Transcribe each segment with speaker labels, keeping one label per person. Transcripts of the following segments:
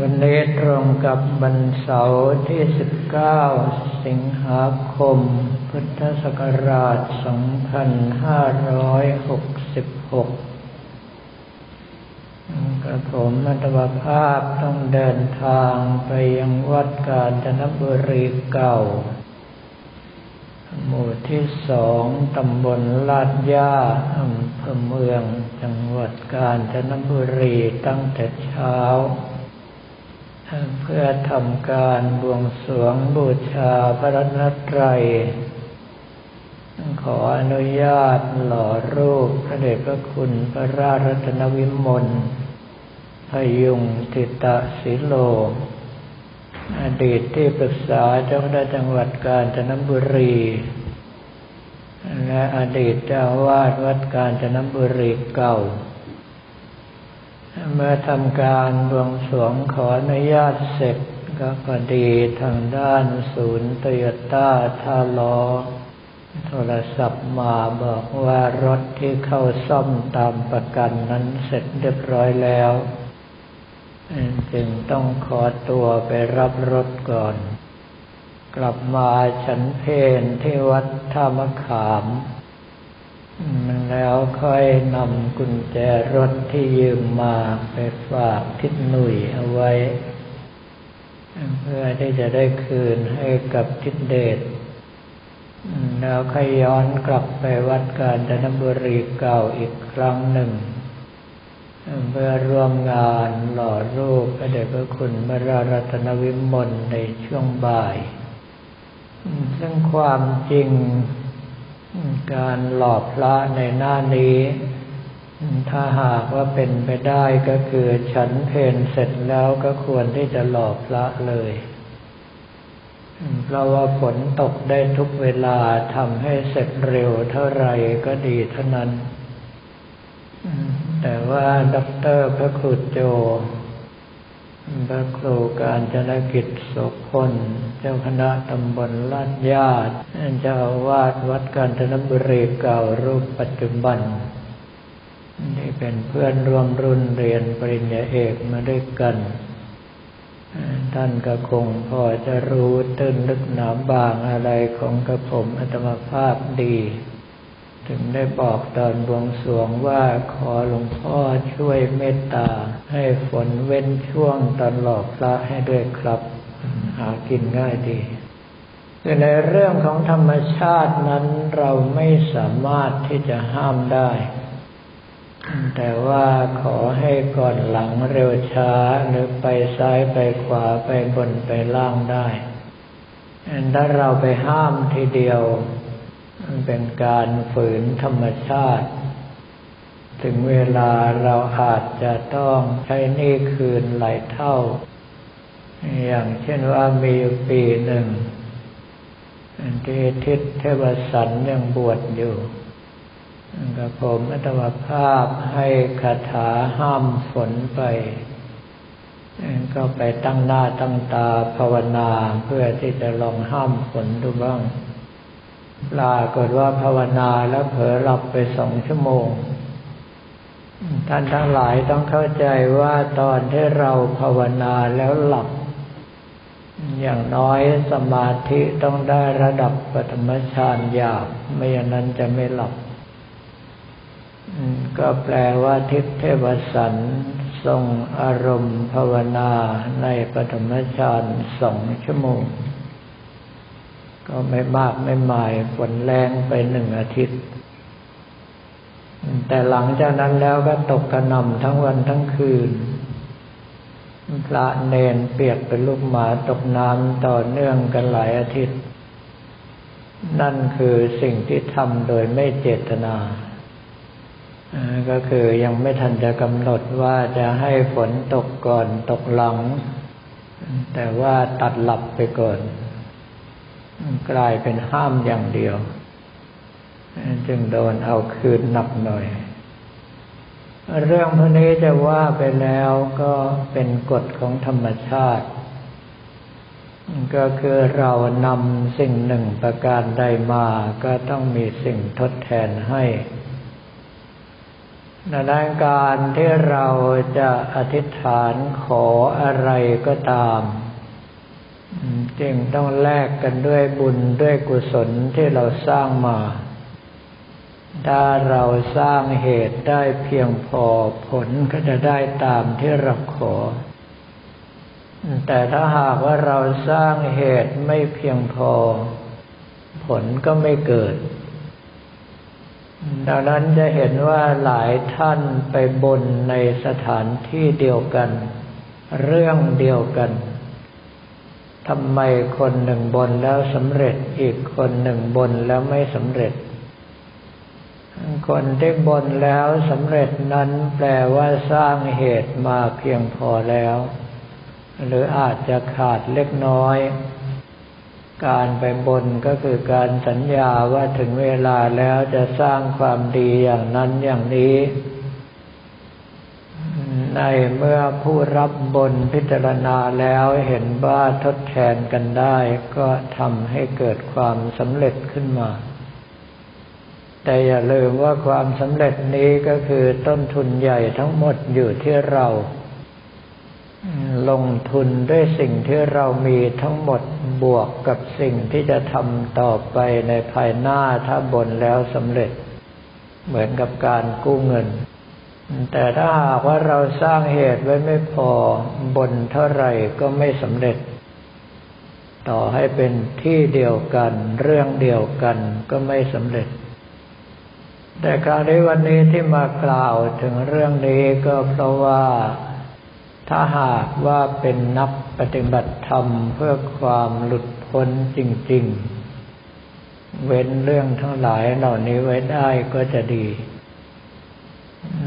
Speaker 1: วันนี้ตรงกับวันเสาร์ที่ 19 สิงหาคม พุทธศักราช 2566 กระผมอัตวภาพต้องเดินทางไปยังวัดกาญจนบุรีเก่า หมู่ที่สองตำบลลาดย่าอำเภอเมือง จังหวัดกาญจนบุรีตั้งแต่เช้า เพื่อทำการบวงสรวงบูชาพระรัตนตรัย ขออนุญาตหล่อรูปพระเดชพระคุณพระราชรัตนวิมลพยุงติตะศิโล อดีตที่ปรึกษาเจ้าคณะจังหวัดกาญจนบุรี และอดีตเจ้าวาดวัดกาญจนบุรีเก่า เมื่อทำการบวงสรวงขออนุญาตเสร็จก็พอดีทางด้านศูนย์โตโยต้าท่าล้อ โทรศัพท์มาบอกว่ารถที่เข้าซ่อมตามประกันนั้นเสร็จเรียบร้อยแล้ว จึงต้องขอตัวไปรับรถก่อน กลับมาฉันเพนที่วัดท่ามะขาม แล้วค่อยนำกุญแจรถที่ยืมมาไปฝากทิศหนุ่ยเอาไว้ เพื่อที่จะได้คืนให้กับทิศเดชแล้วค่อยย้อนกลับไปวัดกาญจนบุรีเก่าอีกครั้งหนึ่ง เพื่อร่วมงานหล่อรูปพระเดชพระคุณพระรัตนวิมลในช่วงบ่าย ซึ่งความจริง การหลอกพระในหน้านี้ ถ้าหากว่าเป็นไปได้ก็คือฉันเพนเสร็จแล้วก็ควรที่จะหลอกพระเลย เพราะว่าฝนตกได้ทุกเวลาทำให้เสร็จเร็วเท่าไรก็ดีเท่านั้น แต่ว่าด็อกเตอร์พระครูโจ พระครูการจนกิจโสพลเจ้าคณะตำบลลาดญาติเจ้าวาดวัดกาญจนบุรีเก่ารูปปัจจุบัน นี่เป็นเพื่อนร่วมรุ่นเรียนปริญญาเอกมาด้วยกัน ท่านก็คงพอจะรู้ตื้นลึกหนาบางอะไรของกระผมอัตมภาพดี ถึงได้บอกตอนบวงสรวงว่าขอหลวงพ่อช่วยเมตตา ให้ฝนเว้นช่วงตอนหลอกพระให้ด้วยครับ หากินง่ายดีคือในเรื่องของธรรมชาตินั้นเราไม่สามารถที่จะห้ามได้ แต่ว่าขอให้ก่อนหลังเร็วช้าหรือไปซ้ายไปขวาไปบนไปล่างได้ถ้าเราไปห้ามทีเดียว มันเป็นการฝืนธรรมชาติ ถึงเวลาเราอาจจะต้องใช้นี่คืนหลายเท่า อย่างเช่นว่ามีปีหนึ่งที่ทิศเทวสันยังบวชอยู่กับผมอัตวภาพให้คาถาห้ามฝนไป ก็ไปตั้งหน้าตั้งตาภาวนาเพื่อที่จะลองห้ามฝนดูบ้าง ปรากฏว่าภาวนาแล้วเผลอหลับไปสองชั่วโมง ท่านทั้งหลายต้องเข้าใจว่าตอนที่เราภาวนาแล้วหลับ อย่างน้อยสมาธิต้องได้ระดับปฐมฌานหยาบ ไม่อย่างนั้นจะไม่หลับ ก็แปลว่าทิพเทวสันทรงอารมณ์ภาวนาในปฐมฌานสองชั่วโมง ก็ไม่มากไม่หมายฝนแรงไปหนึ่งอาทิตย์ แต่หลังจากนั้นแล้วก็ตกกระหน่ำทั้งวันทั้งคืนพระเนนเปียกเป็นลูกหมาตกน้ำต่อเนื่องกันหลายอาทิตย์ นั่นคือสิ่งที่ทำโดยไม่เจตนาก็คือยังไม่ทันจะกำหนดว่าจะให้ฝนตกก่อนตกหลัง แต่ว่าตัดหลับไปก่อน กลายเป็นห้ามอย่างเดียว จึงโดนเอาคืนหนักหน่อย เรื่องพวกนี้จะว่าไปแล้วก็เป็นกฎของธรรมชาติ ก็คือเรานำสิ่งหนึ่งประการใดมา ก็ต้องมีสิ่งทดแทนให้ในการที่เราจะอธิษฐานขออะไรก็ตาม จึงต้องแลกกันด้วยบุญด้วยกุศลที่เราสร้างมา ถ้าเราสร้างเหตุได้เพียงพอผลก็จะได้ตามที่เราขอ แต่ถ้าหากว่าเราสร้างเหตุไม่เพียงพอ ผลก็ไม่เกิด ดังนั้นจะเห็นว่าหลายท่านไปบนในสถานที่เดียวกัน เรื่องเดียวกัน ทำไมคนหนึ่งบนแล้วสำเร็จอีกคนหนึ่งบนแล้วไม่สำเร็จ คนที่บนแล้วสำเร็จนั้นแปลว่าสร้างเหตุมาเพียงพอแล้ว หรืออาจจะขาดเล็กน้อย การไปบนก็คือการสัญญาว่าถึงเวลาแล้วจะสร้างความดีอย่างนั้นอย่างนี้ ในเมื่อผู้รับบนพิจารณาแล้วเห็นว่าทดแทนกันได้ ก็ทำให้เกิดความสำเร็จขึ้นมา แต่อย่าลืมว่าความสำเร็จนี้ก็คือต้นทุนใหญ่ทั้งหมดอยู่ที่เรา ลงทุนด้วยสิ่งที่เรามีทั้งหมดบวกกับสิ่งที่จะทำต่อไปในภายหน้าถ้าบนแล้วสำเร็จ เหมือนกับการกู้เงิน แต่ถ้าหากว่าเราสร้างเหตุไว้ไม่พอบนเท่าไหร่ก็ไม่สำเร็จ ต่อให้เป็นที่เดียวกัน เรื่องเดียวกันก็ไม่สำเร็จ แต่การในวันนี้ที่มากล่าวถึงเรื่องนี้ก็เพราะว่าถ้าหากว่าเป็นนักปฏิบัติธรรมเพื่อความหลุดพ้นจริง ๆ เว้นเรื่องทั้งหลายเหล่านี้ไว้ได้ก็จะดี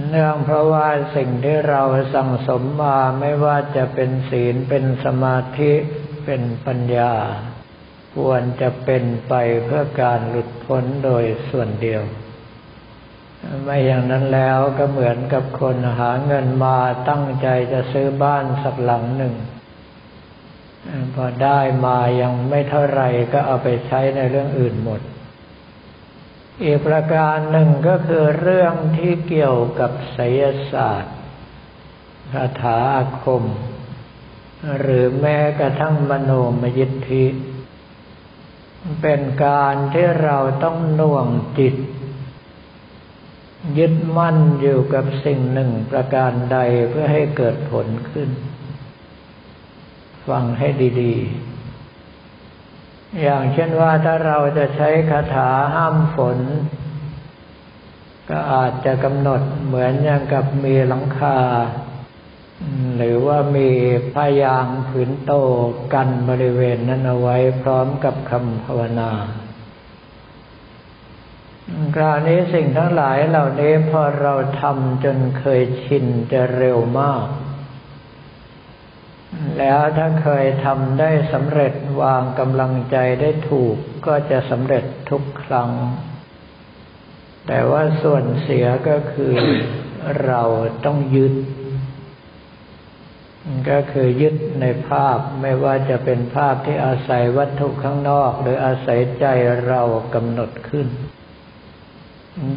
Speaker 1: เนื่องเพราะว่าสิ่งที่เราสั่งสมมาไม่ว่าจะเป็นศีลเป็นสมาธิเป็นปัญญา ควรจะเป็นไปเพื่อการหลุดพ้นโดยส่วนเดียว ไม่อย่างนั้นแล้วก็เหมือนกับคนหาเงินมาตั้งใจจะซื้อบ้านสักหลังหนึ่ง พอได้มายังไม่เท่าไรก็เอาไปใช้ในเรื่องอื่นหมด อีกประการหนึ่งก็คือเรื่องที่เกี่ยวกับไสยศาสตร์คาถาอาคม หรือแม้กระทั่งมโนมยิทธิ เป็นการที่เราต้องน่วงจิต ยึดมั่นอยู่กับสิ่งหนึ่งประการใดเพื่อให้เกิดผลขึ้น ฟังให้ดี ๆ อย่างเช่นว่าถ้าเราจะใช้คาถาห้ามฝน ก็อาจจะกำหนดเหมือนอย่างกับมีหลังคา หรือว่ามีพยางผืนโตกันบริเวณนั้นเอาไว้พร้อมกับคำภาวนาคราวนี้สิ่งทั้งหลายเหล่านี้พอเราทำจนเคยชินจะเร็วมาก แล้วถ้าเคยทำได้สำเร็จวางกำลังใจได้ถูกก็จะสำเร็จทุกครั้ง แต่ว่าส่วนเสียก็คือเราต้องยึด ก็คือยึดในภาพไม่ว่าจะเป็นภาพที่อาศัยวัตถุข้างนอก หรืออาศัยใจเรากำหนดขึ้น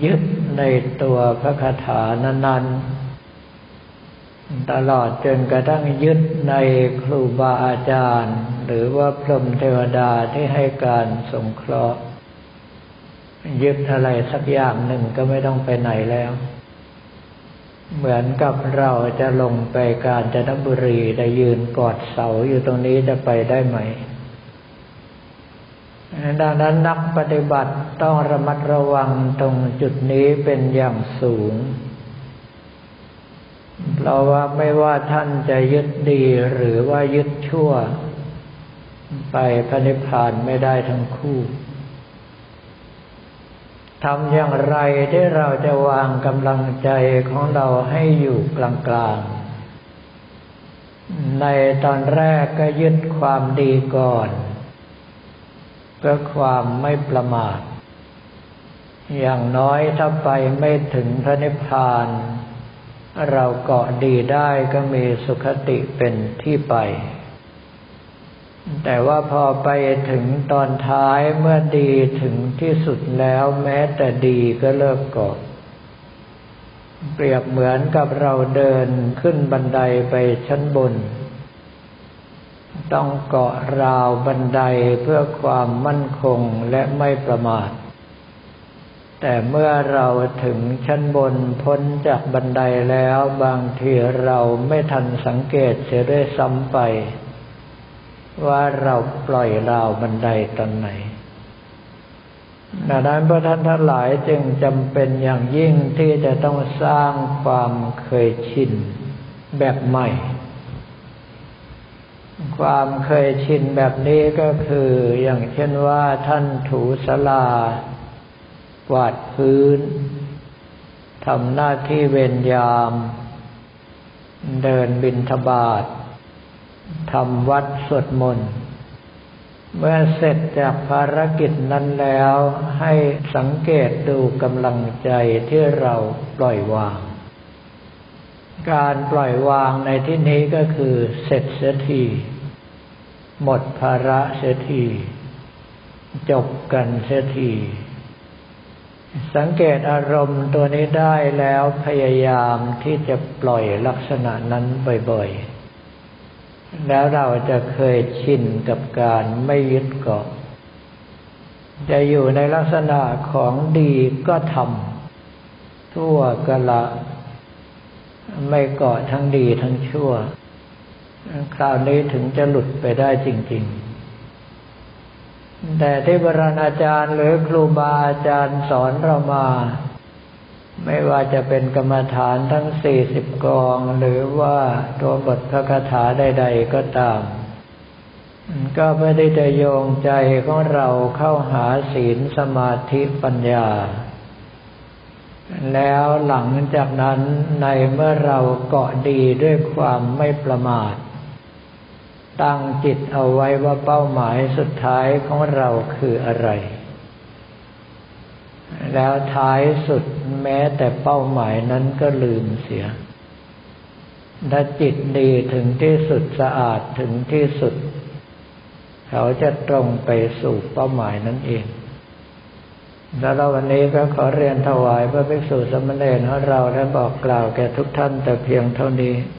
Speaker 1: ยึดในตัวพระคาถานั้นๆ ตลอดจนกระทั่งยึดในครูบาอาจารย์ หรือว่าพรหมเทวดาที่ให้การสงเคราะห์ยึดอะไรสักอย่างหนึ่งก็ไม่ต้องไปไหนแล้ว เหมือนกับเราจะลงไปการจนบุรีได้ยืนกอดเสาอยู่ตรงนี้จะไปได้ไหม ดังนั้นนักปฏิบัติต้องระมัดระวังตรงจุดนี้เป็นอย่างสูง เพราะว่าไม่ว่าท่านจะยึดดีหรือว่ายึดชั่ว ไปพระนิพพานไม่ได้ทั้งคู่ทำอย่างไรที่เราจะวางกำลังใจของเราให้อยู่กลางๆ ในตอนแรกก็ยึดความดีก่อนเพื่อความไม่ประมาท อย่างน้อยถ้าไปไม่ถึงพระนิพพาน เราเกาะดีได้ก็มีสุขติเป็นที่ไป แต่ว่าพอไปถึงตอนท้ายเมื่อดีถึงที่สุดแล้วแม้แต่ดีก็เลิกเกาะเปรียบเหมือนกับเราเดินขึ้นบันไดไปชั้นบน ต้องเกาะราวบันไดเพื่อความมั่นคงและไม่ประมาท แต่เมื่อเราถึงชั้นบนพ้นจากบันไดแล้วบางทีเราไม่ทันสังเกตเสียด้วยซ้ำไป ว่าเราปล่อยราวบันไดตอนไหนดังนั้นพระท่านทั้งหลายจึงจำเป็นอย่างยิ่งที่จะต้องสร้างความเคยชินแบบใหม่ ความเคยชินแบบนี้ก็คืออย่างเช่นว่าท่านถูสลา กวาดพื้นทำหน้าที่เวรยาม เดินบินทบาททำวัดสวดมนต์ เมื่อเสร็จจากภารกิจนั้นแล้วให้สังเกตดูกำลังใจที่เราปล่อยวาง การปล่อยวางในที่นี้ก็คือเสร็จเสียทีหมดภาระเสียทีจบกันเสียที สังเกตอารมณ์ตัวนี้ได้แล้วพยายามที่จะปล่อยลักษณะนั้นบ่อยๆ แล้วเราจะเคยชินกับการไม่ยึดเกาะ จะอยู่ในลักษณะของดีก็ทำทั่วกะละ ไม่เกาะทั้งดีทั้งชั่ว คราวนี้ถึงจะหลุดไปได้จริง ๆ แต่ที่บรณาจารย์หรือครูบาอาจารย์สอนเรามา ไม่ว่าจะเป็นกรรมฐานทั้งสี่สิบกอง หรือว่าตัวบทพระคาถาใด ๆ ก็ตาม ก็ไม่ได้จะโยงใจของเราเข้าหาศีลสมาธิปัญญา แล้วหลังจากนั้นในเมื่อเราเกาะดีด้วยความไม่ประมาท ตั้งจิตเอาไว้ว่าเป้าหมายสุดท้ายของเราคืออะไร แล้วท้ายสุดแม้แต่เป้าหมายนั้นก็ลืมเสีย ถ้าจิตดีถึงที่สุดสะอาดถึงที่สุด เขาจะตรงไปสู่เป้าหมายนั้นเอง แล้ววันนี้ก็ขอเรียนถวายพระภิกษุสมณเณรของเราและบอกกล่าวแก่ทุกท่านแต่เพียงเท่านี้